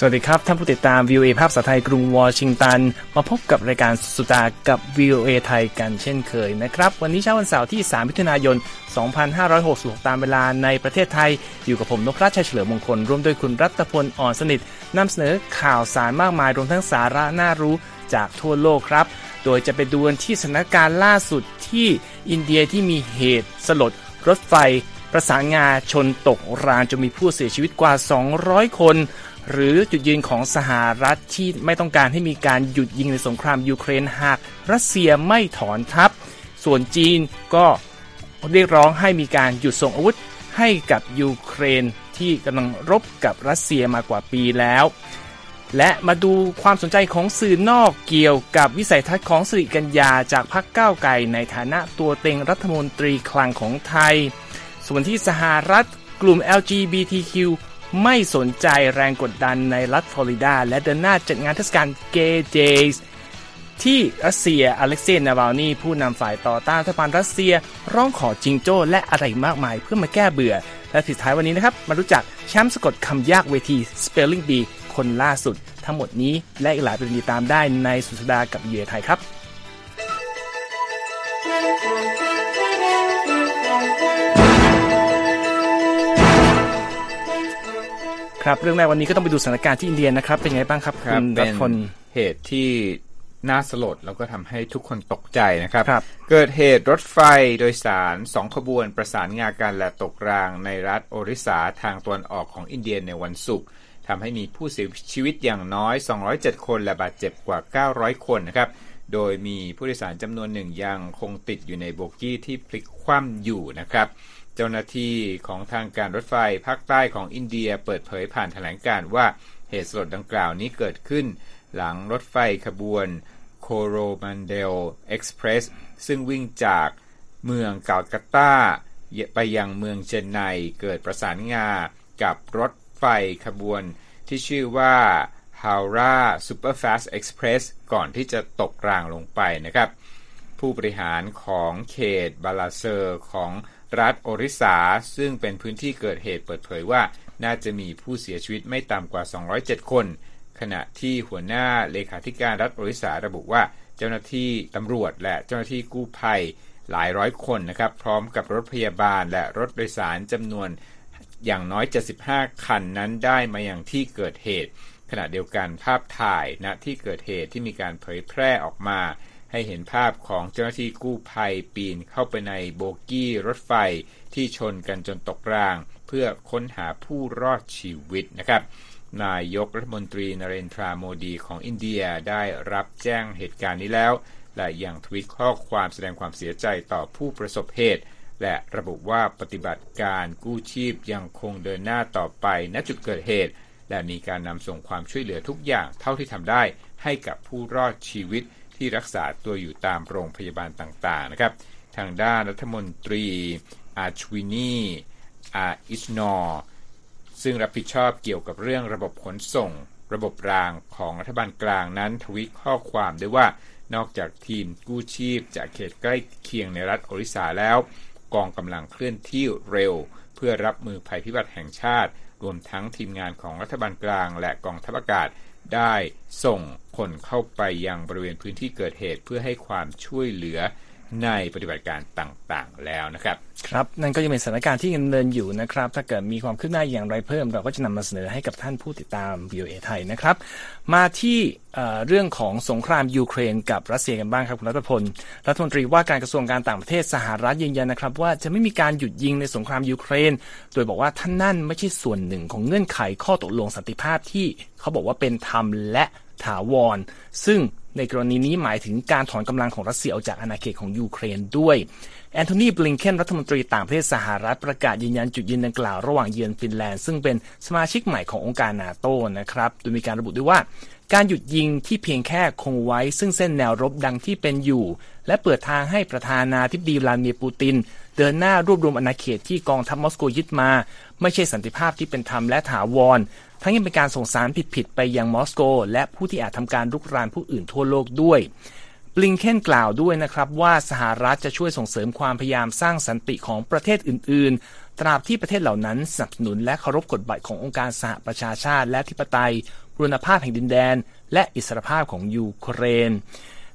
สวัสดีครับ ท่านผู้ติดตาม VOA ภาพภาษาไทยกรุงวอชิงตัน มาพบกับรายการสุดากับ VOA ไทยกันเช่นเคยนะครับ วันนี้เช้าวันเสาร์ที่ 3 มิถุนายน 2566 ตามเวลาในประเทศไทย อยู่กับผมนพรัชชัยเฉลิมมงคล ร่วมด้วยคุณรัตพลอ่อนสนิทนำเสนอข่าวสารมากมาย รวมทั้งสาระน่ารู้จากทั่วโลกครับ โดยจะไปดูที่สถานการณ์ล่าสุดที่อินเดียที่มีเหตุสลดรถไฟ ประสานงาชนตกรางจนมีผู้เสียชีวิตกว่า 200 คน หรือจุดยืนของสหรัฐที่ไม่ต้องการให้มีการหยุดยิงในสงครามยูเครนหากรัสเซียไม่ถอนทัพ ส่วนจีนก็เรียกร้องให้มีการหยุดส่งอาวุธให้กับยูเครนที่กำลังรบกับรัสเซียมากว่าปีแล้ว และมาดูความสนใจของสื่อนอกเกี่ยวกับวิสัยทัศน์ของสิริกัญญาจากพรรคก้าวไกลในฐานะตัวเต็งรัฐมนตรีคลังของไทย ส่วนที่สหรัฐกลุ่ม LGBTQ ไม่สนใจแรงกดดันในรัฐฟลอริดา และเดินหน้าจัดงานเทศกาลเกย์เจสที่รัสเซียอเล็กเซย์นาวาลนีผู้นำฝ่ายต่อต้านรัฐบาลรัสเซีย ร้องขอจิงโจ้และอะไรมากมายเพื่อมาแก้เบื่อ และสุดท้ายวันนี้นะครับ มารู้จักแชมป์สะกดคำยากเวที Spelling Bee คนล่าสุด ทั้งหมดนี้และอีกหลายประเด็นติดตามได้ในสุดสัปดาห์กับเยไทยครับ ครับเรื่องแรกวันนี้ก็ต้องไปดูสถานการณ์ที่อินเดียนะครับ เป็นไงบ้างครับครับณเป็รันฐพลเหตุที่น่าสลดแล้วก็ทำให้ทุกคนตกใจนะครับครับเกิดเหตุรถไฟโดยสารสองขบวนประสานงากันและตกรางในรัฐโอริสาทางตะวันออกของอินเดียในวันศุกร์ทำให้มีผู้เสียชีวิตอย่างน้อย 207 คนและบาดเจ็บกว่า 900 คนนะครับ โดยมีผู้โดยสารจำนวนหนึ่งยังคงติดอยู่ในโบกี้ที่พลิกคว่ำอยู่นะครับ เจ้าหน้าที่ของทางการรถไฟภาคใต้ของอินเดียเปิดเผยผ่านแถลงการ์ว่าเหตุสลดดังกล่าวนี้เกิดขึ้น หลังรถไฟขบวนโคโรมันเดลเอ็กซ์เพรสซึ่งวิ่งจากเมืองกาลกัตตาไปยังเมืองเชนไนเกิดประสานงากับรถไฟขบวนที่ชื่อว่า Howrah Superfast Express ก่อนที่จะตกรางลงไปนะครับ ผู้บริหารของเขตบาลาเซอร์ของ รัฐโอริสาซึ่งเป็นพื้นที่เกิดเหตุเปิดเผยว่า น่าจะมีผู้เสียชีวิตไม่ต่ำกว่า 207 คน ขณะที่หัวหน้าเลขาธิการรัฐโอริสาระบุว่าเจ้าหน้าที่ตำรวจและเจ้าหน้าที่กู้ภัยหลายร้อยคนนะครับ พร้อมกับรถพยาบาลและรถโดยสารจำนวนอย่างน้อย 75 คันนั้นได้มาอย่างที่เกิดเหตุ ขณะเดียวกันภาพถ่ายณที่เกิดเหตุที่มีการเผยแพร่ออกมา ให้เห็นภาพของเจ้าหน้าที่กู้ภัยปีนเข้าไปในโบกี้รถไฟที่ชนกันจนตกราง เพื่อค้นหาผู้รอดชีวิตนะครับ นายกรัฐมนตรีนเรนทราโมดีของอินเดียได้รับแจ้งเหตุการณ์นี้แล้ว และยังทวิตข้อความแสดงความเสียใจต่อผู้ประสบเหตุ และระบุว่าปฏิบัติการกู้ชีพยังคงเดินหน้าต่อไปณจุดเกิดเหตุ และมีการนำส่งความช่วยเหลือทุกอย่างเท่าที่ทำได้ให้กับผู้รอดชีวิต ที่รักษาตัวอยู่ตามโรงพยาบาลต่างๆนะครับ ทางด้านรัฐมนตรีอาชวินีอาอิสนอซึ่งรับผิดชอบเกี่ยวกับเรื่องระบบขนส่ง ระบบรางของรัฐบาลกลางนั้นทวิตข้อความด้วยว่านอกจากทีมกู้ชีพจากเขตใกล้เคียงในรัฐโอริสาแล้ว กองกำลังเคลื่อนที่เร็ว เพื่อรับมือภัยพิบัติแห่งชาติ รวมทั้งทีมงานของรัฐบาลกลาง และกองทัพอากาศ ได้ส่งคนเข้าไปยังบริเวณพื้นที่เกิดเหตุเพื่อให้ความช่วยเหลือ ในปฏิบัติการต่างๆแล้วนะครับ ครับ นั่นก็ยังเป็นสถานการณ์ที่ดำเนินอยู่นะครับ ถ้าเกิดมีความคืบหน้าอย่างไรเพิ่ม เราก็จะนำมาเสนอให้กับท่านผู้ติดตาม VOA ไทยนะครับ มาที่เอ่อเรื่องของสงครามยูเครนกับรัสเซียกันบ้างครับคุณรัตพลรัฐมนตรีว่าการกระทรวงการต่างประเทศสหรัฐยืนยันนะครับ ว่าจะไม่มีการหยุดยิงในสงครามยูเครน โดยบอกว่าท่านนั่นไม่ใช่ส่วนหนึ่งของเงื่อนไขข้อตกลงสันติภาพที่เขาบอกว่าเป็นธรรมและถาวร ซึ่ง ในกรณีนี้หมายถึงการถอนกำลังของรัสเซียออกจากอาณาเขตของยูเครนด้วย แอนโทนีบลิงเคนรัฐมนตรีต่างประเทศสหรัฐประกาศยืนยันจุดยืนดังกล่าวระหว่างเยือนฟินแลนด์ซึ่งเป็นสมาชิกใหม่ขององค์การนาโตนะครับ โดยมีการระบุด้วยว่าการหยุดยิงที่เพียงแค่คงไว้ ซึ่งเส้นแนวรบดังที่เป็นอยู่ และเปิดทางให้ประธานาธิบดีวลาดิเมียร์ปูติน เดินหน้ารวบรวมอาณาเขตที่กองทัพมอสโกยึดมา ไม่ใช่สันติภาพที่เป็นธรรมและถาวร ทั้งยังเป็นการส่งสารผิดๆไปยังมอสโก และผู้ที่อาจทำการลุกรานผู้อื่นทั่วโลกด้วยบลิงเคนกล่าวด้วยนะครับว่าสหรัฐจะช่วยส่งเสริมความพยายามสร้างสันติของประเทศอื่น ๆ ตราบที่ประเทศเหล่านั้นสนับสนุนและเคารพกฎบัตรขององค์การสหประชาชาติ และธิปไตยบุรณภาพแห่งดินแดน และอิสรภาพของยูเครน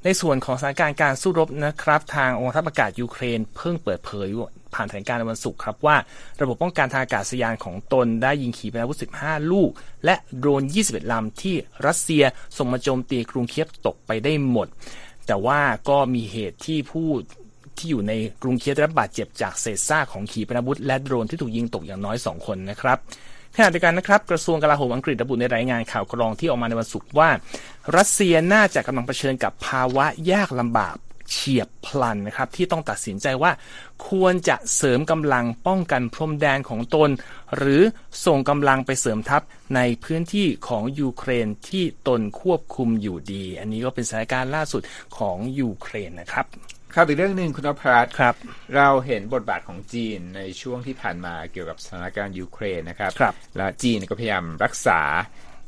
ในส่วนของสถานการณ์การสู้รบนะครับ ทางองค์ทัพอากาศยูเครน เพิ่งเปิดเผย ผ่านแถลงการในวันศุกร์ครับว่า ระบบป้องกันทางอากาศยานของตนได้ยิงขีปนาวุธ 15 ลูก และโดรน 21 ลำที่รัสเซียส่งมาโจมตีกรุงเคียบตกไปได้หมด แต่ว่าก็มีเหตุที่ผู้ที่อยู่ในกรุงเคียบได้รับบาดเจ็บจากเศษซากของขีปนาวุธ และโดรนที่ถูกยิงตกอย่างน้อย 2 คนนะครับขณะเดียวกันนะครับกระทรวงกลาโหมอังกฤษระบุในรายงานข่าวกรองที่ออกมาในวันศุกร์ว่า รัสเซียน่าจะกำลังเผชิญกับภาวะยากลำบาก เฉียบพลันนะครับที่ต้องตัดสินใจว่า ควรจะเสริมกำลังป้องกันพรมแดนของตน หรือส่งกำลังไปเสริมทัพในพื้นที่ของยูเครนที่ตนควบคุมอยู่ดี อันนี้ก็เป็นสถานการณ์ล่าสุดของยูเครนนะครับครับอีกเรื่องหนึ่งคุณอภัสครับ เราเห็นบทบาทของจีนในช่วงที่ผ่านมาเกี่ยวกับสถานการณ์ยูเครนนะครับครับและจีนก็พยายามรักษา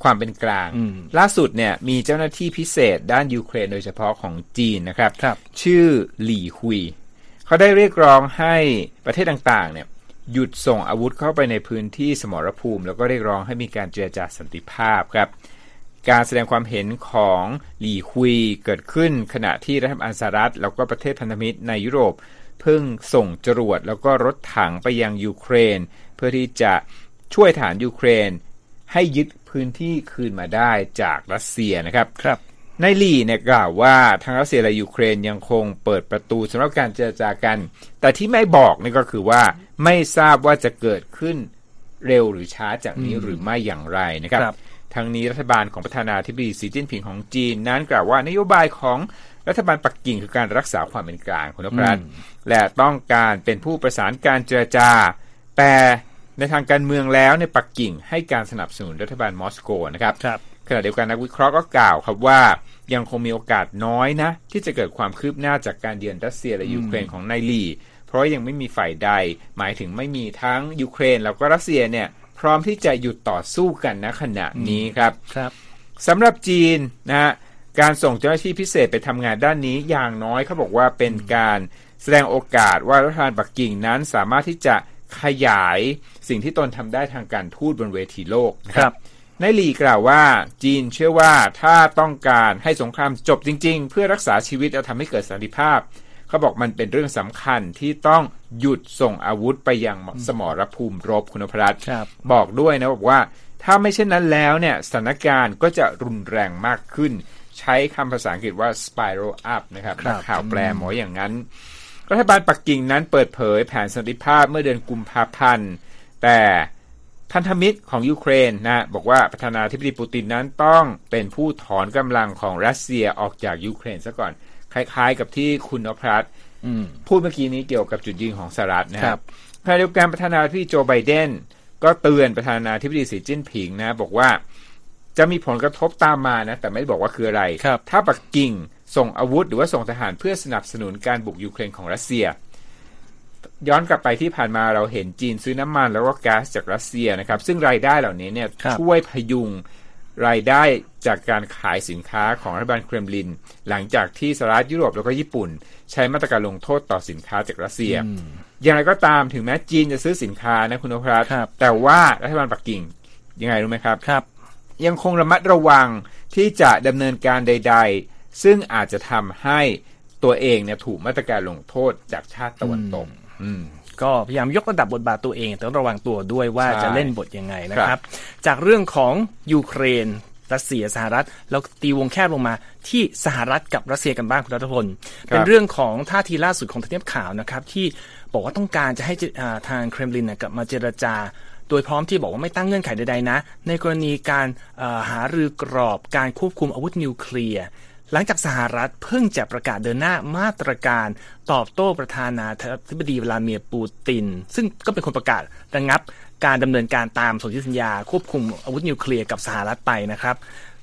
ความเป็นกลางอืมล่าสุดเนี่ยมีเจ้าหน้าที่พิเศษด้านยูเครนโดยเฉพาะของจีนนะครับครับชื่อหลี่ฮุย เขาได้เรียกร้องให้ประเทศต่างๆ เนี่ยหยุดส่งอาวุธเข้าไปในพื้นที่สมรภูมิ แล้วก็เรียกร้องให้มีการเจรจาสันติภาพครับ การแสดงความเห็นของหลี่ฮุยเกิดขึ้นขณะที่รัฐบาลสหรัฐแล้วก็ประเทศพันธมิตรในยุโรปเพิ่งส่งจรวดแล้วก็รถถังไปยังยูเครน เพื่อที่จะช่วยฐานยูเครน ให้ยึด พื้นที่คืนมาได้จากรัสเซียนะครับครับนายหลี่เนี่ยกล่าวว่าทางรัสเซียและยูเครนยังคงเปิดประตูสำหรับการเจรจากัน แต่ที่ไม่บอกนี่ก็คือว่าไม่ทราบว่าจะเกิดขึ้นเร็วหรือช้าจากนี้หรือไม่อย่างไรนะครับครับทางนี้รัฐบาลของประธานาธิบดีสีจิ้นผิงของจีน นั้นกล่าวว่านโยบายของรัฐบาลปักกิ่งคือการรักษาความเป็นกลางคุณนพรัตน์และต้องการเป็นผู้ประสานการเจรจา แต่ ในทางการเมืองแล้วในปักกิ่งให้การสนับสนุนรัฐบาลมอสโกนะครับครับขณะเดียวกันนักวิเคราะห์ก็กล่าวครับว่ายังคงมีโอกาสน้อยนะ ที่จะเกิดความคืบหน้าจากการเยือนรัสเซียและยูเครนของนายลีเพราะยังไม่มีฝ่ายใด หมายถึงไม่มีทั้งยูเครน แล้วก็รัสเซียเนี่ย พร้อมที่จะหยุดต่อสู้กันณขณะนี้ครับครับสำหรับจีนนะฮะการส่งเจ้าหน้าที่พิเศษไปทำงานด้านนี้อย่างน้อยเขาบอกว่าเป็นการแสดงโอกาสว่ารัฐบาลปักกิ่งนั้นสามารถที่จะขยาย สิ่งที่ตนทำได้ทางการทูตบนเวทีโลกนะคครัรับบนายหลีกล่าวว่าจีนเชื่อว่าถ้าต้องการให้สงครามจบจริง ๆ เพื่อรักษาชีวิตและทำให้เกิดสันติภาพ เขาบอกมันเป็นเรื่องสำคัญที่ต้องหยุดส่งอาวุธไปยังสมรภูมิรบคุณพรัตน์ครับบอกด้วยนะบอกว่าถ้าไม่เช่นนั้นแล้วเนี่ยสถานการณ์ก็จะรุนแรงมากขึ้น ใช้คำภาษาอังกฤษว่า spiral up นะครับครับนักข่าวแปลหมออย่างนั้น รัฐบาลปักกิ่งนั้นเปิดเผยแผนสันติภาพเมื่อเดือนกุมภาพันธ์ แต่พันธมิตรของยูเครนนะบอกว่าประธานาธิบดีปูตินนั้นต้องเป็นผู้ถอนกำลังของรัสเซียออกจากยูเครนซะก่อน คล้ายๆกับที่คุณนพรัตน์อืมพูดเมื่อกี้นี้เกี่ยวกับจุดยืนของสหรัฐนะคครัรับบขณะเดียวกันประธานาธิบดีโจไบเดนก็เตือนประธานาธิบดีสีจิ้นผิงนะ บอกว่าจะมีผลกระทบตามมานะ แต่ไม่ได้บอกว่าคืออะไรครับถ้าปักกิ่งส่งอาวุธหรือว่าส่งทหารเพื่อสนับสนุนการบุกยูเครนของรัสเซีย ย้อนกลับไปที่ผ่านมาเราเห็นจีนซื้อน้ำมันแล้วก็ก๊าซจากรัสเซียนะครับ ซึ่งรายได้เหล่านี้เนี่ยครับช่วยพยุงรายได้จากการขายสินค้าของรัฐบาลเครมลิน หลังจากที่สหรัฐยุโรปแล้วก็ญี่ปุ่น ใช้มาตรการลงโทษต่อสินค้าจากรัสเซีย อย่างไรก็ตามถึงแม้จีนจะซื้อสินค้านะคุณนพรัตน์ครับแต่ว่ารัฐบาลปักกิ่งยังไงรู้ไหมครับครับ ยังคงระมัดระวังที่จะดำเนินการใด ๆ ซึ่งอาจจะทำให้ตัวเองเนี่ยถูกมาตรการลงโทษจากชาติตะวันตกอืม ก็พยายามยกระดับบทบาทตัวเอง แต่ต้องระวังตัวด้วยว่าใช่จะเล่นบทยังไงนะคครัรับบจากเรื่องของยูเครนรัสเซียสหรัฐแล้วตีวงแคบลงมาที่สหรัฐกับรัสเซียกันบ้างคุณรัฐพล เป็นเรื่องของท่าทีล่าสุดของทำเนียบข่าวนะครับ ที่บอกว่าต้องการจะให้เจอ่าทางเครมลินนะกลับมาเจรจา โดยพร้อมที่บอกว่าไม่ตั้งเงื่อนไขใดๆนะ ในกรณีการเอ่อหารือกรอบการควบคุมอาวุธนิวเคลียร์ หลังจากสหรัฐเพิ่งจะประกาศเดินหน้ามาตรการตอบโต้ประธานาธิบดีวลาดิเมียร์ปูติน ซึ่งก็เป็นคนประกาศระงับการดำเนินการตามสนธิสัญญาควบคุมอาวุธนิวเคลียร์กับสหรัฐไปนะครับ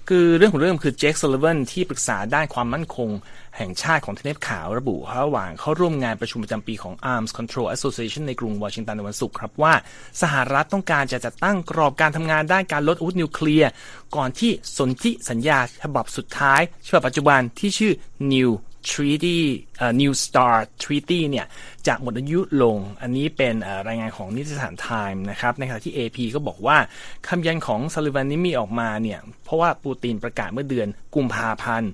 คือเรื่องของเรื่องคือเจคซัลลิวันที่ปรึกษาด้านความมั่นคง แห่งชาติของทำเนียบขาวระบุระหว่างเข้าร่วมงานประชุมประจำปีของ Arms Control Association ในกรุงวอชิงตันในวันศุกร์ครับว่า สหรัฐต้องการจะจัดตั้งกรอบการทำงานด้านการลดอาวุธนิวเคลียร์ ก่อนที่สนธิสัญญาฉบับสุดท้ายฉบับปัจจุบันที่ชื่อ New Treaty New START Treaty เนี่ยจะหมดอายุลง อันนี้เป็นรายงานของนิตยสารไทม์นะครับ ในขณะที่ AP ก็บอกว่าคำยันของซาลิวันนี้มีออกมาเนี่ย เพราะว่าปูตินประกาศเมื่อเดือนกุมภาพันธ์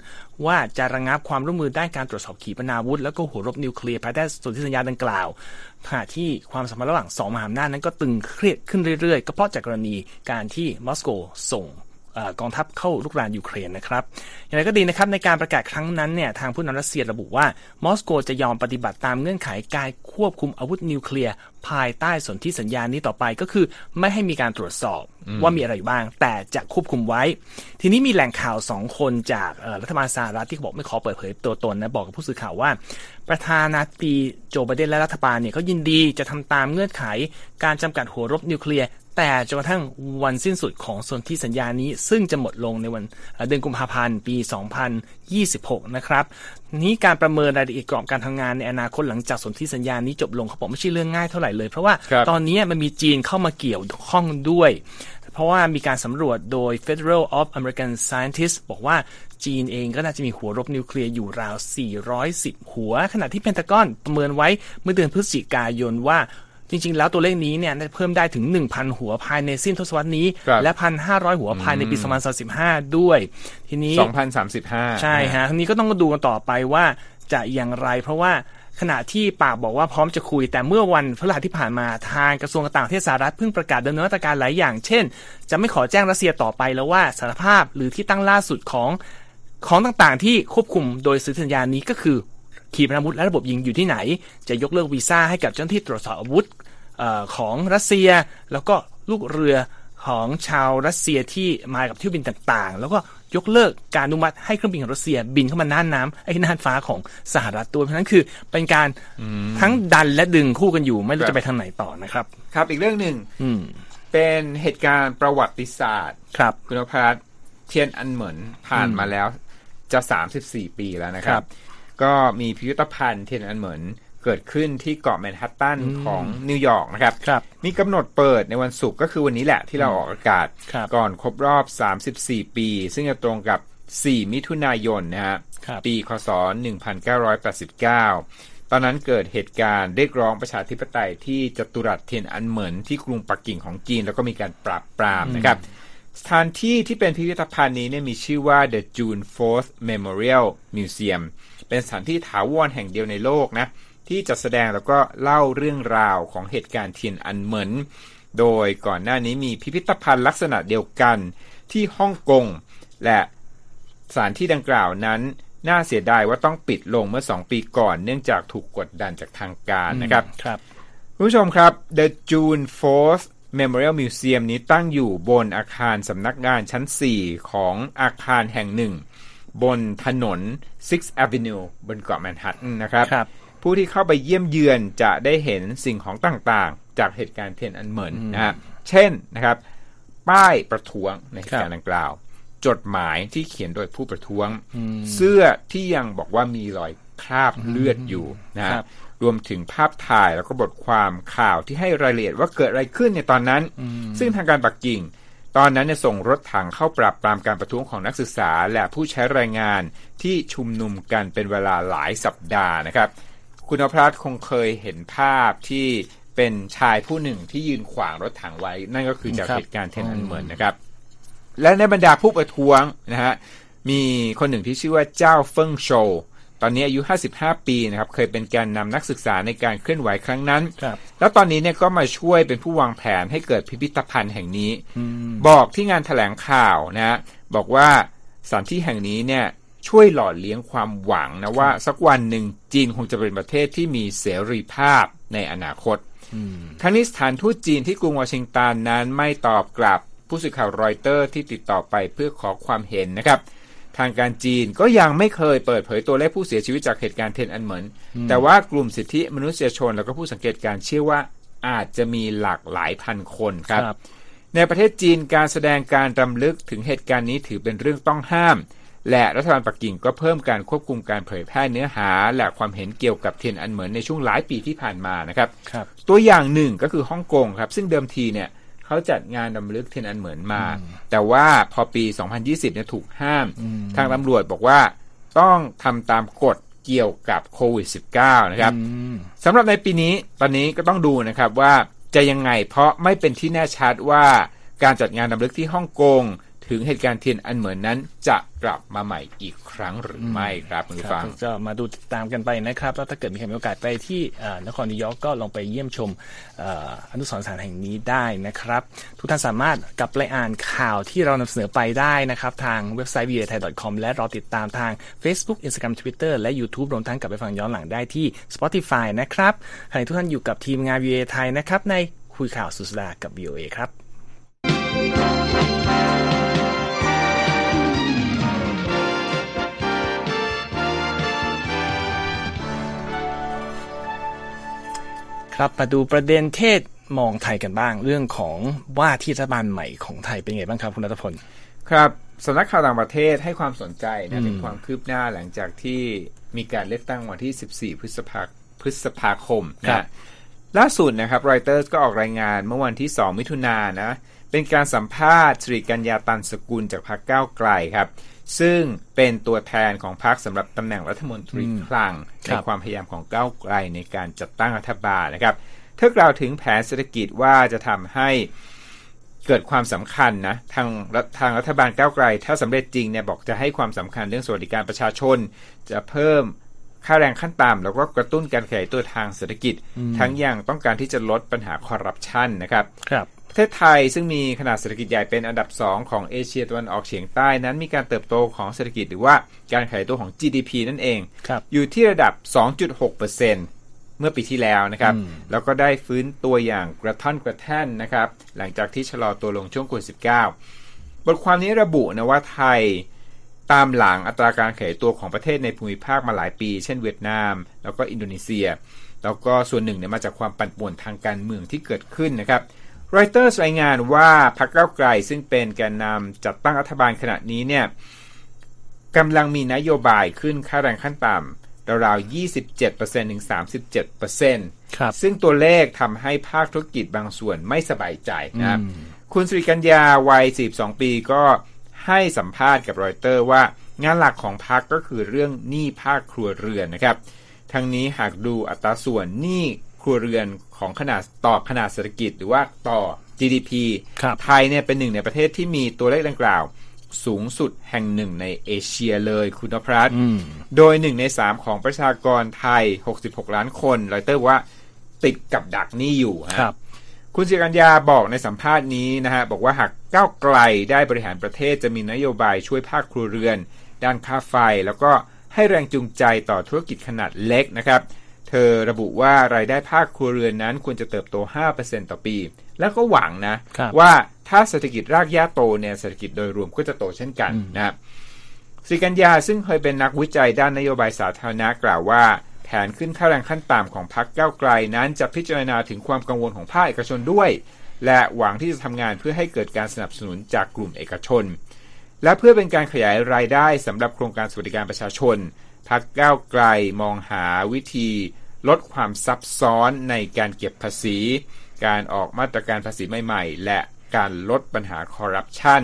ว่าจะระงงับความร่วมมือด้านการตรวจสอบขีปนาวุธ แล้วก็หัวรบนิวเคลียร์ภายใต้สนธิสัญญาดังกล่าวขณะที่ความสัมพันธ์ระหว่างสองมหาอำนาจนั้นก็ตึงเครียดขึ้นเรื่อยๆ ก็เพราะจากกรณีการที่มอสโกส่ง กองทัพเข้าลุกรานยูเครนนะครับ อย่างไรก็ดีนะครับในการประกาศครั้งนั้นเนี่ยทางผู้นำรัสเซียระบุว่ามอสโกจะยอมปฏิบัติตามเงื่อนไขการควบคุมอาวุธนิวเคลียร์ภายใต้สนธิสัญญานี้ต่อไปก็คือ ไม่ให้มีการตรวจสอบว่ามีอะไรอยู่บ้าง แต่จะควบคุมไว้ ทีนี้มีแหล่งข่าวสองคนจากรัฐบาลสหรัฐที่บอกไม่ขอเปิดเผยตัวตนนะบอกกับผู้สื่อข่าวว่า ประธานาธิบดีโจไบเดนและรัฐบาลเนี่ยเขายินดีจะทำตามเงื่อนไข การจำกัดหัวรบนิวเคลียร์ แต่จนกระทั่งวันสิ้นสุดของสนธิสัญญานี้ ซึ่งจะหมดลงในวันเดือนกุมภาพันธ์ปี 2026 นะครับนี้การประเมินรายละเอียดกรอบการทำงานในอนาคตหลังจากสนธิสัญญานี้จบลงเขาบอกไม่ใช่เรื่องง่ายเท่าไหร่เลย เพราะว่าตอนนี้มันมีจีนเข้ามาเกี่ยวข้องด้วย เพราะว่ามีการสำรวจโดย Federal of American Scientists บอกว่าจีนเองก็น่าจะมีหัวรบนิวเคลียร์อยู่ราว 410 หัว ขณะที่เพนทากอนประเมินไว้เมื่อเดือนพฤศจิกายนว่า จริง ๆ แล้วตัวเลขนี้เนี่ยเพิ่มได้ถึง 1,000 หัวภายในสิ้นทศวรรษนี้ และ 1,500 หัวภายในปี2035 ด้วย ทีนี้ 2035 ใช่ฮะทีนี้ก็ต้องมาดูกันต่อไปว่าจะอย่างไร เพราะว่าขณะที่ปากบอกว่าพร้อมจะคุย แต่เมื่อวันพฤหัสที่ผ่านมาทางกระทรวงต่างประเทศสหรัฐเพิ่งประกาศดำเนินมาตรการหลายอย่าง เช่น จะไม่ขอแจ้งรัสเซียต่อไปแล้วว่าสารภาพหรือที่ตั้งล่าสุดของของต่างๆ ที่ควบคุมโดยสัญญานี้ก็คือ ขีปนาวุธและระบบยิงอยู่ที่ไหน จะยกเลิกวีซ่าให้กับเจ้าหน้าที่ตรวจสอบอาวุธของรัสเซีย แล้วก็ลูกเรือของชาวรัสเซียที่มากับเที่ยวบินต่างๆ แล้วก็ยกเลิกการอนุมัติให้เครื่องบินของรัสเซียบินเข้ามาน่านน้ำไอ้น่านฟ้าของสหรัฐตัวเพราะนั้นคือเป็นการทั้งดันและดึงคู่กันอยู่ไม่รู้จะไปทางไหนต่อนะครับ ครับอีกเรื่องหนึ่งเป็นเหตุการณ์ประวัติศาสตร์ ครับคุณพัฒเทียนอันเหมือนผ่านมาแล้วจะสามสิบสี่ปีแล้วนะครับ ก็มีพิพิธภัณฑ์เทียนอันเหมือนเกิดขึ้นที่เกาะแมนฮัตตันของนิวยอร์กนะครับรบมีกำหนดเปิดในวันศุกร์ก็คือวันนี้แหละที่เราออกอากาศ ก่อนครบรอบ 34 ปี ซึ่งจะตรงกับ 4 มิถุนายนนะฮะปีคศ 1989 ตอนนั้นเกิดเหตุการณ์เรียกร้องประชาธิปไตยที่จตุรัสเทียนอันเหมินที่กรุงปักกิ่งของจีน แล้วก็มีการปราบปรามนะครับสถานที่ที่เป็นพิพิธภัณฑ์นี้เนี่ยมีชื่อว่า The June 4th Memorial Museum เป็นสถานที่ถาวรแห่งเดียวในโลกนะที่จะแสดงแล้วก็เล่าเรื่องราวของเหตุการณ์เทียนอันเหมินโดยก่อนหน้านี้มีพิพิธภัณฑ์ลักษณะเดียวกันที่ฮ่องกงและสถานที่ดังกล่าวนั้นน่าเสียดายว่าต้องปิดลงเมื่อสองปีก่อน เนื่องจากถูกกดดันจากทางการนะครับครับผู้ชมครับ The June 4th Memorial Museum นี้ตั้งอยู่บนอาคารสำนักงานชั้น 4 ของอาคารแห่งหนึ่ง บนถนน Sixth Avenue บนเกาะแมนฮัตตันนะครับรบผู้ที่เข้าไปเยี่ยมเยือนจะได้เห็นสิ่งของต่างๆ จากเหตุการณ์เทียนอันเหมินนะฮะเช่นนะครับ ป้ายประท้วงในเหตุการณ์ดังกล่าว จดหมายที่เขียนโดยผู้ประท้วง เสื้อที่ยังบอกว่ามีรอยคราบเลือดอยู่นะฮะรวมถึงภาพถ่ายแล้วก็บทความข่าวที่ให้รายละเอียดว่าเกิดอะไรขึ้นในตอนนั้น ซึ่งทางการปักกิ่ง ตอนนั้นเนี่ยส่งรถถังเข้าปราบปรามการประท้วงของนักศึกษา และผู้ใช้แรงงานที่ชุมนุมกันเป็นเวลาหลายสัปดาห์นะครับ คุณพรัตคงเคยเห็นภาพที่เป็นชายผู้หนึ่งที่ยืนขวางรถถังไว้ นั่นก็คือจากเหตุการณ์เทนอันเหมือนนะครับ และในบรรดาผู้ประท้วงนะฮะมีคนหนึ่งที่ชื่อว่าเจ้าเฟิงโช ตอนนี้อายุ 55 ปีนะครับเคยเป็นแกนนำนักศึกษาในการเคลื่อนไหวครั้งนั้น แล้วตอนนี้เนี่ยก็มาช่วยเป็นผู้วางแผนให้เกิดพิพิธภัณฑ์แห่งนี้ บอกที่งานถแถลงข่าวนะบอกว่าสถานที่แห่งนี้เนี่ยช่วยหล่อเลี้ยงความหวังนะว่า สักวันหนึ่งจีนคงจะเป็นประเทศที่มีเสรีภาพในอนาคตทั้งนี้สถานทูตจีนที่กรุงวอชิงตันนั้นไม่ตอบกลับผู้สื่อข่าวรอยเตอร์ที่ติดต่อไปเพื่อขอความเห็นนะครับ ทางการจีนก็ยังไม่เคยเปิดเผยตัวเลขผู้เสียชีวิตจากเหตุการณ์เทนอันเหมินแต่ว่ากลุ่มสิทธิมนุษยชนแล้วก็ผู้สังเกตการเชื่อว่าอาจจะมีหลากหลายพันคนครับรบในประเทศจีนการแสดงการรำลึกถึงเหตุการณ์นี้ถือเป็นเรื่องต้องห้าม และรัฐบาลปักกิ่งก็เพิ่มการควบคุมการเผยแพร่เนื้อหา และความเห็นเกี่ยวกับเทียนอันเหมือนในช่วงหลายปีที่ผ่านมานะครับรบตัวอย่างหนึ่งก็คือฮ่องกงครับ ซึ่งเดิมทีเนี่ย เขาจัดงานดำลึกเทียนอันเหมือนมา แต่ว่าพอปี 2020เนี่ยถูกห้าม ทางตำรวจบอกว่าต้องทำตามกฎเกี่ยวกับโควิด -19 นะครับสำหรับในปีนี้ตอนนี้ก็ต้องดูนะครับว่าจะยังไงเพราะไม่เป็นที่แน่ชัดว่าการจัดงานดำลึกที่ฮ่องกง ถึงเหตุการณ์เทียนอันเหมือนนั้นจะกลับมาใหม่อีกครั้งหรือไม่ครับคุณผู้ฟังจะมาดูติดตามกันไปนะครับ แล้วถ้าเกิดมีใครมีโอกาสไปที่นครนิวยอร์กก็ลองไปเยี่ยมชมอนุสรณ์สถานแห่งนี้ได้นะครับ ทุกท่านสามารถกลับไปอ่านข่าวที่เรานำเสนอไปได้นะครับ ทางเว็บไซต์ v i a t h a i c o m และรอติดตามทาง Facebook Instagram Twitter และ YouTube รวมทั้งกลับไปฟังย้อนหลังได้ที่ Spotify นะครับใครทุกท่านอยู่กับทีมงาน v i a ไทยนะครับในคุยข่าวสุดสดากับ VOA ครับ ครับมาดูประเด็นเทศมองไทยกันบ้าง เรื่องของว่าที่รัฐบาลใหม่ของไทยเป็นไงบ้างครับคุณรัตพลครับสำนักข่าวต่างประเทศให้ความสนใจนะถึงความคืบหน้าหลังจากที่มีการเลือกตั้งวันที่ 14 พฤษภาพฤษภาคมนะล่าสุดนะครับรอยเตอร์สก็ออกรายงานเมื่อวันที่ 2 มิถุนายนนะเป็นการสัมภาษณ์สิริกัญญาตันสกุลจากพรรคก้าวไกลครับ ซึ่งเป็นตัวแทนของพรรคสำหรับตำแหน่งรัฐมนตรีคลังในความพยายามของก้าวไกลในการจัดตั้งรัฐบาลนะครับเธอกล่าวถึงแผนเศรษฐกิจว่าจะทำให้เกิดความสำคัญนะทางทางรัฐบาลก้าวไกล ถ้าสำเร็จจริงเนี่ยบอกจะให้ความสำคัญเรื่องสวัสดิการประชาชน จะเพิ่มค่าแรงขั้นต่ำแล้วก็กระตุ้นการขยายตัวทางเศรษฐกิจ ทั้งอย่างต้องการที่จะลดปัญหาคอร์รัปชันนะครับครับ ประเทศไทยซึ่งมีขนาดเศรษฐกิจใหญ่เป็นอันดับ 2 ของเอเชียตะวันออกเฉียงใต้นั้นมีการเติบโตของเศรษฐกิจหรือว่าการขยายตัวของ GDP นั่นเอง อยู่ที่ระดับ 2.6%เมื่อปีที่แล้วนะครับ แล้วก็ได้ฟื้นตัวอย่างกระท่อนกระแท่นนะครับ หลังจากที่ชะลอตัวลงช่วงโควิด -19 บทความนี้ระบุนะว่าไทยตามหลังอัตราการขยายตัวของประเทศในภูมิภาคมาหลายปี เช่นเวียดนาม แล้วก็อินโดนีเซีย แล้วก็ส่วนหนึ่งเนี่ยมาจากความปั่นป่วนทางการเมืองที่เกิดขึ้นนะครับ รอยเตอร์รายงานว่าพรรคเก้าไกลซึ่งเป็นแกนนำจัดตั้งรัฐบาลขณะนี้เนี่ยกำลังมีนโยบายขึ้นค่าแรงขั้นต่ำราวๆ27%ถึง37%ครับซึ่งตัวเลขทำให้ภาคธุรกิจบางส่วนไม่สบายใจนะครับคุณสุริกัญญาวัย 42 ปีก็ให้สัมภาษณ์กับรอยเตอร์ว่างานหลักของพรรคก็คือเรื่องหนี้ภาคครัวเรือนนะครับ ทั้งนี้หากดูอัตราส่วนหนี้ ครัวเรือนของขนาดต่อขนาดเศรษฐกิจหรือว่าต่อ GDP ไทยเนี่ยเป็นหนึ่งในประเทศที่มีตัวเลขดังกล่าว สูงสุดแห่งหนึ่งในเอเชียเลยคุณพรัตโดยหนึ่งในสามของประชากรไทย 66 ล้านคนรอยเตอร์ว่าติดกับดักนี้อยู่ครับ คุณศิรัญญาบอกในสัมภาษณ์นี้นะฮะบอกว่าหากก้าวไกลได้บริหารประเทศจะมีนโยบายช่วยภาคครัวเรือน ด้านค่าไฟ แล้วก็ให้แรงจูงใจต่อธุรกิจขนาดเล็กนะครับ เธอระบุว่ารายได้ภาคครัวเรือนนั้นควรจะเติบโต 5%ต่อปี แล้วก็หวังนะ ว่าถ้าเศรษฐกิจรากหญ้าโตเนี่ยเศรษฐกิจโดยรวมก็จะโตเช่นกันนะครับสิกัญญาซึ่งเคยเป็นนักวิจัยด้านนโยบายสาธารณะกล่าวว่า แผนขึ้นค่าแรงขั้นต่ำของพรรคก้าวไกลนั้นจะพิจารณาถึงความกังวลของภาคเอกชนด้วย และหวังที่จะทำงานเพื่อให้เกิดการสนับสนุนจากกลุ่มเอกชน และเพื่อเป็นการขยายรายได้สำหรับโครงการสวัสดิการประชาชน พรรคก้าวไกลมองหาวิธีลดความซับซ้อนในการเก็บภาษี การออกมาตรการภาษีใหม่ๆ และการลดปัญหาคอร์รัปชัน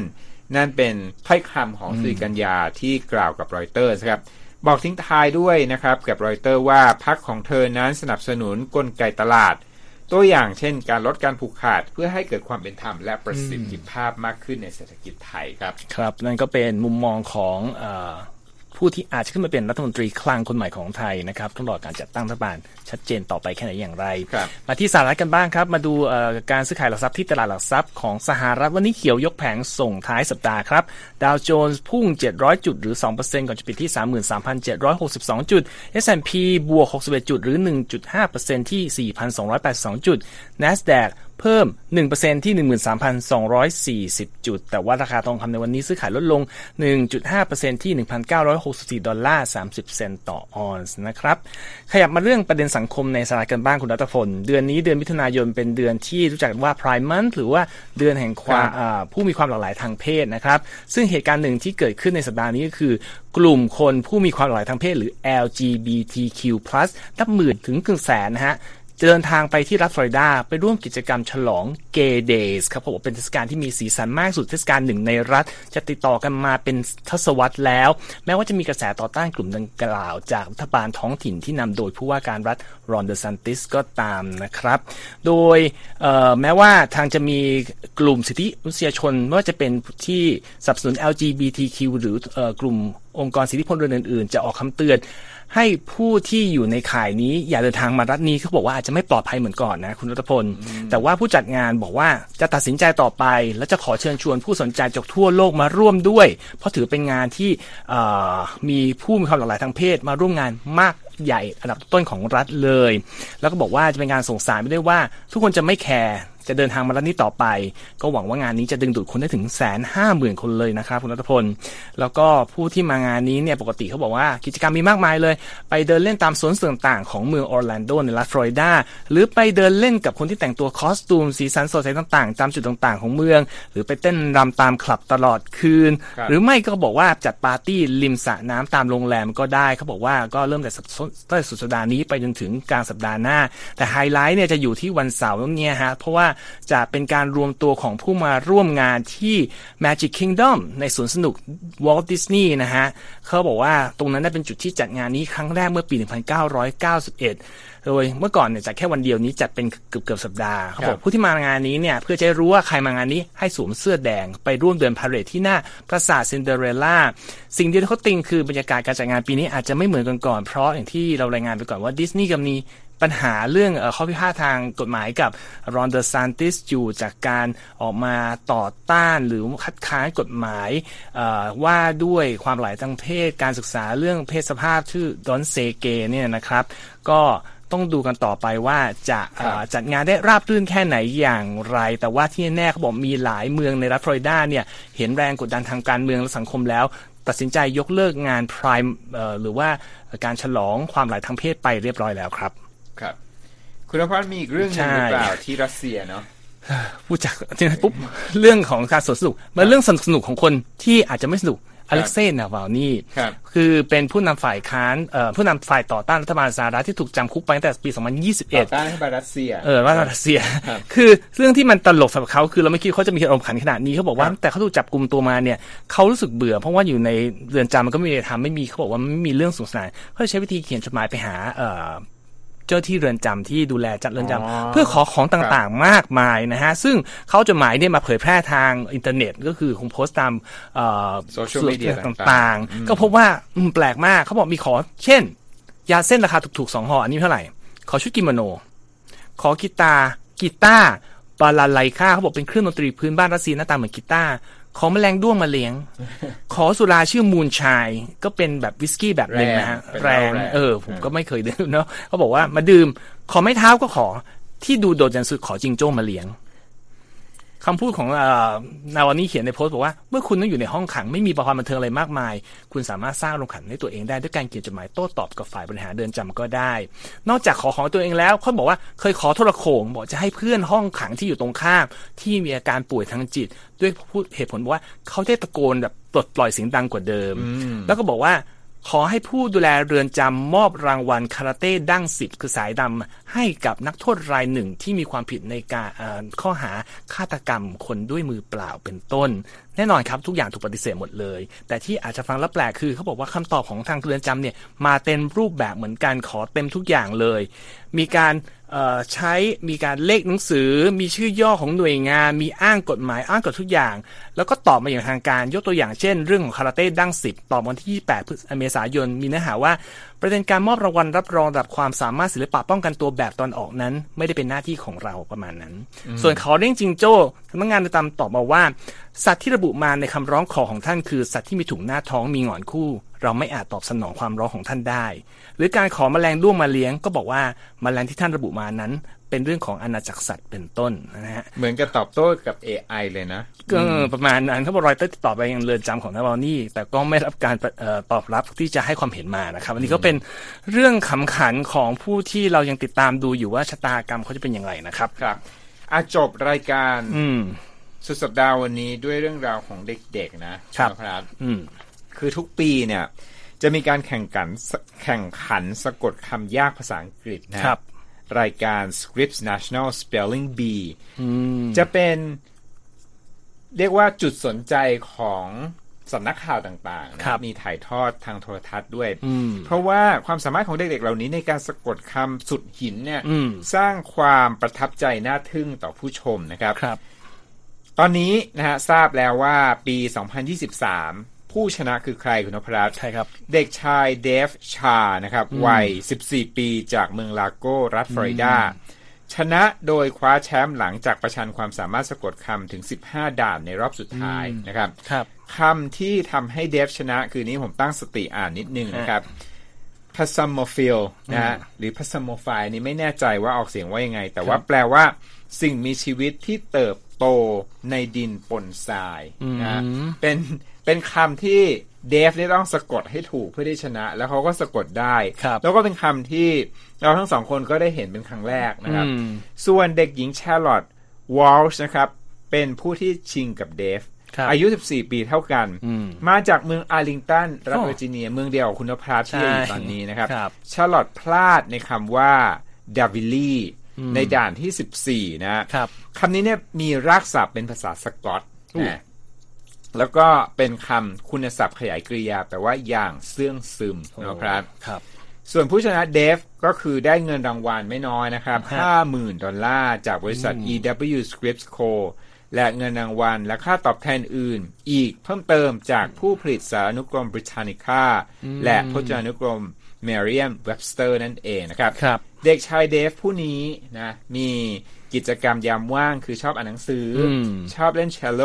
นั่นเป็นถ้อยคำของศิริกัญญาที่กล่าวกับรอยเตอร์ครับ บอกทิ้งท้ายด้วยนะครับกับรอยเตอร์ว่าพรรคของเธอนั้นสนับสนุนกลไกตลาด ตัวอย่างเช่น การลดการผูกขาดเพื่อให้เกิดความเป็นธรรมและประสิทธิภาพมากขึ้นในเศรษฐกิจไทยครับ ครับ นั่นก็เป็นมุมมองของ ผู้ที่อาจจะขึ้นมาเป็นรัฐมนตรีคลังคนใหม่ของไทยนะครับต้องรอการจัดตั้งรัฐบาลชัดเจนต่อไปแค่ไหนอย่างไร มาที่สหรัฐกันบ้างครับ มาดูการซื้อขายหลักทรัพย์ที่ตลาดหลักทรัพย์ของสหรัฐวันนี้เขียวยกแผงส่งท้ายสัปดาห์ครับ ดาวโจนส์พุ่ง 700 จุดหรือ 2%ก่อนจะปิดที่ 33,762 จุด S&P บวก 61 จุดหรือ 1.5%ที่ 4,282 จุด NASDAQ เพิ่ม 1%ที่ 13,240 จุด แต่ว่าราคาทองคำในวันนี้ซื้อขายลดลง 1.5%ที่ 1,964 ดอลลาร์ 30 เซนต์ต่อออนซ์นะครับ ขยับมาเรื่องประเด็นสังคมในสหรัฐกันบ้างคุณรัตพล เดือนนี้เดือนมิถุนายนเป็นเดือนที่รู้จักว่า Pride Month หรือว่าเดือนแห่งความผู้มีความหลากหลายทางเพศนะครับ ซึ่งเหตุการณ์หนึ่งที่เกิดขึ้นในสัปดาห์นี้ก็คือกลุ่มคนผู้มีความหลากหลายทางเพศหรือ LGBTQ+ นับหมื่นถึงครึ่งแสนนะฮะ จะเดินทางไปที่รัฐฟลอริดา ไปร่วมกิจกรรมฉลอง Gay Days ครับผมบอกเป็นเทศกาลที่มีสีสันมากสุดเทศกาลหนึ่งในรัฐ จะติดต่อกันมาเป็นทศวรรษแล้ว แม้ว่าจะมีกระแสต่อต้านกลุ่มดังกล่าวจากรัฐบาลท้องถิ่นที่นำโดยผู้ว่าการรัฐรอนเดอซันติสก็ตามนะครับ โดยแม้ว่าทางจะมีกลุ่มสิทธิมนุษยชนไม่ว่าจะเป็นที่สนับสนุน LGBTQ หรือกลุ่มองค์กรสิทธิพลเรือนอื่นๆ จะออกคำเตือน ให้ผู้ที่อยู่ในข่ายนี้อย่าเดินทางมารัฐนี้เขาบอกว่าอาจจะไม่ปลอดภัยเหมือนก่อนนะคุณรัตพล แต่ว่าผู้จัดงานบอกว่าจะตัดสินใจต่อไป และจะขอเชิญชวนผู้สนใจจากทั่วโลกมาร่วมด้วย เพราะถือเป็นงานที่มีผู้มีความหลากหลายทางเพศมาร่วมงานมากใหญ่อันดับต้นของรัฐเลย แล้วก็บอกว่าจะเป็นการส่งสารไปด้วยว่า ทุกคนจะไม่แคร์ จะเดินทางมาแล้วนี้ต่อไป ก็หวังว่างานนี้จะดึงดูดคนได้ถึงแสนห้าหมื่นคนเลยนะครับคุณรัตพล แล้วก็ผู้ที่มางานนี้เนี่ยปกติเขาบอกว่ากิจกรรมมีมากมายเลย ไปเดินเล่นตามสวนต่างๆของเมืองออร์แลนโดในรัฐฟลอริดาหรือไปเดินเล่นกับคนที่แต่งตัวคอสตูมสีสันสดใสต่างๆตามจุดต่างๆของเมือง หรือไปเต้นรำตามคลับตลอดคืน หรือไม่ก็บอกว่าจัดปาร์ตี้ริมสระน้ำตามโรงแรมก็ได้เขาบอกว่าก็เริ่มแต่ตั้งแต่สุดสัปดาห์นี้ไปจนถึงกลางสัปดาห์หน้า แต่ไฮไลท์เนี่ยจะอยู่ที่วันเสาร์เนี่ยฮะเพราะว่าจะเป็นการรวมตัวของผู้มาร่วมงานที่ Magic Kingdom ในสวนสนุก Walt Disney นะฮะเขาบอกว่าตรงนั้นได้เป็นจุดที่จัดงานนี้ครั้งแรกเมื่อปี 1991 โดยเมื่อก่อนเนี่ยจัดแค่วันเดียวนี้จัดเป็นเกือบเกือบสัปดาห์เขาบอกผู้ที่มางานนี้เนี่ยเพื่อจะรู้ว่าใครมางานนี้ให้สวมเสื้อแดงไปร่วมเดินพาเหรดที่หน้าปราสาทซินเดอเรลล่าสิ่งเดียวที่เขาติงคือบรรยากาศการจัดงานปีนี้อาจจะไม่เหมือนกันก่อนเพราะอย่างที่เรารายงานไปก่อนว่าดิสนีย์กับมี ปัญหาเรื่องข้อพิพาททางกฎหมายกับรอนเดอร์ซานติสอยู่จากการออกมาต่อต้านหรือคัดค้านกฎหมายว่าด้วยความหลายทางเพศ การศึกษาเรื่องเพศสภาพชื่อ Don't Say Gay เนี่ยนะครับ ก็ต้องดูกันต่อไปว่าจะจัดงานได้ราบรื่นแค่ไหนอย่างไร แต่ว่าที่แน่เขาบอกมีหลายเมืองในรัฐฟลอริดาเนี่ยเห็นแรงกดดันทางการเมืองและสังคมแล้วตัดสินใจยกเลิกงานพรายหรือว่าการฉลองความหลายทางเพศไปเรียบร้อยแล้วครับ ครับ คุณนภัสมีอีกเรื่องนึงหรือเปล่าที่รัสเซียเนาะพูดจากจริงปุ๊บเรื่องของการสนุกมันเรื่องสนุกของคนที่อาจจะไม่สนุกอเล็กเซ่นาวานี่คือเป็นผู้นำฝ่ายค้านผู้นำฝ่ายต่อต้านรัฐบาลสหรัฐที่ถูกจำคุกไปตั้งแต่ปี 2021 ต่อต้านรัฐบาลรัสเซียเออรัสเซีย คือเรื่องที่มันตลกสำหรับเขาคือเราไม่คิดเขาจะมีอารมณ์ขันขนาดนี้เขาบอกว่าแต่เขาถูกจับกลุ่มตัวมาเนี่ยเขารู้สึกเบื่อเพราะว่าอยู่ในเรือนจำมันก็ไม่มีทำไม่มีเขาบอกว่าไม่มีเรื่องสงสารเขาใช้วิธีเขียนจดหมายไปหา เจ้าที่เรือนจำที่ดูแลจัดเรือนจำเพื่อขอของต่างๆ มากมายนะฮะ ซึ่งเขาจดหมายเนี่ยมาเผยแพร่ทางอินเทอร์เน็ตก็คือคงโพสต์ตามโซเชียลมีเดียต่างๆ ก็พบว่าแปลกมากเขาบอกมีขอ เช่น ยาเส้นราคาถูกๆสองห่ออันนี้เท่าไหร่ ขอชุดกิโมโน ขอกีตาร์กีตาร์บาลาไลคาเขาบอกเป็นเครื่องดนตรีพื้นบ้านรัสเซียหน้าตาเหมือนกีตาร์ ขอแมลงด้วงมาเลี้ยง ขอสุราชื่อมูนชาย ก็เป็นแบบวิสกี้แบบหนึ่งนะฮะแรงเออ ผมก็ไม่เคยดื่มเนาะเขาบอกว่ามาดื่ม ขอไม่เท้าก็ขอที่ดูโดดเด่นสุดขอจิงโจ้มาเลี้ยง คำพูดของนาวานี่เขียนในโพสต์บอกว่า เมื่อคุณต้องอยู่ในห้องขังไม่มีประวัติบันเทิงอะไรมากมาย คุณสามารถสร้างโรงขังให้ตัวเองได้ด้วยการเขียนจดหมายโต้ตอบกับฝ่ายบริหารเดินจำก็ได้ นอกจากขอของตัวเองแล้วเขาบอกว่าเคยขอโทรโขงบอกจะให้เพื่อนห้องขังที่อยู่ตรงข้ามที่มีอาการป่วยทางจิต ด้วยพูดเหตุผลว่าเขาได้ตะโกนแบบปลดปล่อยเสียงดังกว่าเดิม แล้วก็บอกว่า ขอให้ผู้ดูแลเรือนจำมอบรางวัลคาราเต้ดั้งสิบคือสายดำให้กับนักโทษรายหนึ่งที่มีความผิดในการข้อหาฆาตกรรมคนด้วยมือเปล่าเป็นต้น แน่นอนครับทุกอย่างถูกปฏิเสธหมดเลย แต่ที่อาจจะฟังแล้วแปลกคือเขาบอกว่าคำตอบของทางเรือนจำเนี่ยมาเต็มรูปแบบเหมือนกันขอเต็มทุกอย่างเลย มีการใช้มีการเลขหนังสือ มีชื่อย่อของหน่วยงาน มีอ้างกฎหมายอ้างกฎทุกอย่าง แล้วก็ตอบมาอย่างทางการยกตัวอย่างเช่น เรื่องของคาราเต้ดั้งสิบตอบวันที่28เมษายนมีเนื้อหาว่า ประเด็นการมอบรางวัลรับรองระดับความสามารถศิลปะป้องกันตัวแบบตอนออกนั้น ไม่ได้เป็นหน้าที่ของเราประมาณนั้น ส่วนขอเรื่องจิงโจ้พนักงานตามตอบมาว่า สัตว์ที่ระบุมาในคำร้องขอของท่านคือสัตว์ที่มีถุงหน้าท้องมีหงอนคู่ เราไม่อาจตอบสนองความร้องของท่านได้ หรือการขอมแมลงด้วงมาเลี้ยงก็บอกว่ามาแมลงที่ท่านระบุมานั้น เป็นเรื่องของอาณาจักรสัตว์เป็นต้นนะฮะเหมือนกับตอบโต้กับ AI เลยนะก็ประมาณนั้นเขาบอกรอยเตอร์ติดต่อไปยังเรือนจำของนาวานี่แต่ก็ไม่รับการตอบรับที่จะให้ความเห็นมานะครับอันนี้ก็เป็นเรื่องขำขันของผู้ที่เรายังติดตามดูอยู่ว่าชะตากรรมเขาจะเป็นอย่างไรนะครับครับอาจบรายการสุดสัปดาห์วันนี้ด้วยเรื่องราวของเด็กๆนะครับครับคือทุกปีเนี่ย จะมีการแข่งขันแข่งขันสะกดคำยากภาษาอังกฤษนะครับ รายการ Scripps National Spelling Bee จะเป็นเรียกว่าจุดสนใจของสำนักข่าวต่างๆนะครับมีถ่ายทอดทางโทรทัศน์ด้วย เพราะว่าความสามารถของเด็กๆเหล่านี้ในการสะกดคำสุดหินเนี่ยอืมสร้างความประทับใจน่าทึ่งต่อผู้ชมนะครับครับตอนนี้นะฮะทราบแล้วว่าปี 2023 ผู้ชนะคือใครคุณนพรัตน์ใช่ครับ เด็กชายเดฟชานะครับวัย 14 ปีจากเมืองลาโกรัฐฟลอริดา ชนะโดยคว้าแชมป์หลังจากประชันความสามารถสะกดคำถึง 15 ด่านในรอบสุดท้ายนะครับครับคำที่ทำให้เดฟชนะคือนี้ผมตั้งสติอ่านนิดนึงนะครับ p a s a m o p h i l นะฮะหรือ p a s a m o p h i l นี่ไม่แน่ใจว่าออกเสียงว่ายังไง แต่ว่าแปลว่าสิ่งมีชีวิตที่เติบโตในดินปนทรายนะฮะเป็น เป็นคำที่เดฟนี่ต้องสะกดให้ถูกเพื่อที่ชนะ แล้วเขาก็สะกดได้ครับแล้วก็เป็นคำที่เราทั้งสองคนก็ได้เห็นเป็นครั้งแรกนะครับอืมส่วนเด็กหญิงแชร์ลอตวอลช์นะครับ เป็นผู้ที่ชิงกับเดฟครับอายุ 14 ปีเท่ากันอืมมาจากเมืองอาร์ลิงตัน รัฐโอ้เวอร์จิเนีย เมืองเดียวกับคุณนพรัตน์ที่อยู่ใช่ตอนนี้นะครับครับ ชาร์ลอตพลาดในคำว่า daviely ในด่านที่ 14 นะครับคำนี้เนี่ยมีรากศัพท์เป็นภาษาสกอตอู้นะ แล้วก็เป็นคำคุณศัพท์ขยายกริยาแปลว่าอย่างเซื่องซึมคุณนพรัตน์ครับ ส่วนผู้ชนะเดฟก็คือได้เงินรางวัลไม่น้อยนะครับฮะ50,000 ดอลลาร์จากบริษัท EW Scripps Co และเงินรางวัลและค่าตอบแทนอื่น อีกเพิ่มเติมจากผู้ผลิตสารานุกรม Britannica และพจนานุกรม Merriam Webster นั่นเองนะครับครับเด็กชายเดฟผู้นี้นะมีกิจกรรมยามว่างคือชอบอ่านหนังสืออมชอบเล่นเชลโล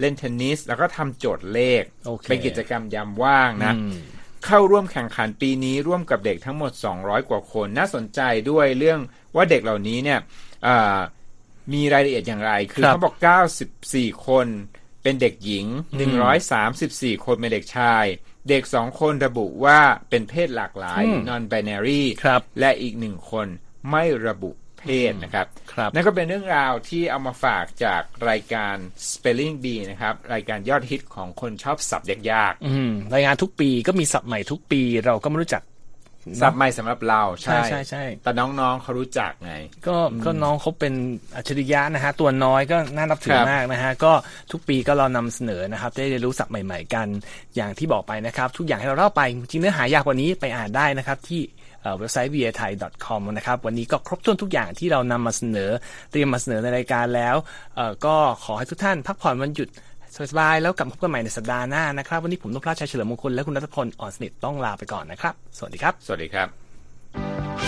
เล่นเทนนิส แล้วก็ทำโจทย์เลขโอเคเป็นกิจกรรมยามว่างนะอืมเข้าร่วมแข่งขันปีนี้ร่วมกับเด็กทั้งหมด 200 กว่าคน น่าสนใจด้วยเรื่องว่าเด็กเหล่านี้เนี่ยอ่ามีรายละเอียดอย่างไร คือครับเขาบอก 94 คนเป็นเด็กหญิง 134 คนเป็นเด็กชาย เด็กสองคนระบุว่าเป็นเพศหลากหลายอืม non binary ครับและอีกหนึ่งคนไม่ระบุ เพศนะครับครับนั่นก็เป็นเรื่องราวที่เอามาฝากจากรายการ Spelling Bee นะครับ รายการยอดฮิตของคนชอบศัพท์ยากอืมรายงานทุกปีก็มีศัพท์ใหม่ทุกปี เราก็ไม่รู้จักๆศัพท์ใหม่สำหรับเราใช่ใช่ใช่แต่น้องๆเขารู้จักไง ก็ก็น้องเขาเป็นอัจฉริยะนะฮะ ตัวน้อยก็น่านับถือครับมากนะฮะ ก็ทุกปีก็เรานำเสนอนะครับ ได้เรียนรู้ศัพท์ใหม่ ๆ กันอย่างที่บอกไปนะครับ ทุกอย่างให้เราเล่าไปจริงเนื้อหายากกว่านี้ไปอ่านได้นะครับที่ เว็บไซต์ v a t h a i com นะครับวันนี้ก็ครบถ้วนทุกอย่างที่เรานำมาเสนอเตรียมมาเสนอในรายการแล้ว ก็ขอให้ทุกท่านพักผ่อนวันหยุดสบายๆแล้วกลับมาพบกันใหม่ในสัปดาห์หน้านะครับ วันนี้ผมนพราชชัยเฉลิมมงคลและคุณรัตพลอ่อนสนิทต้องลาไปก่อนนะครับ สวัสดีครับ สวัสดีครับ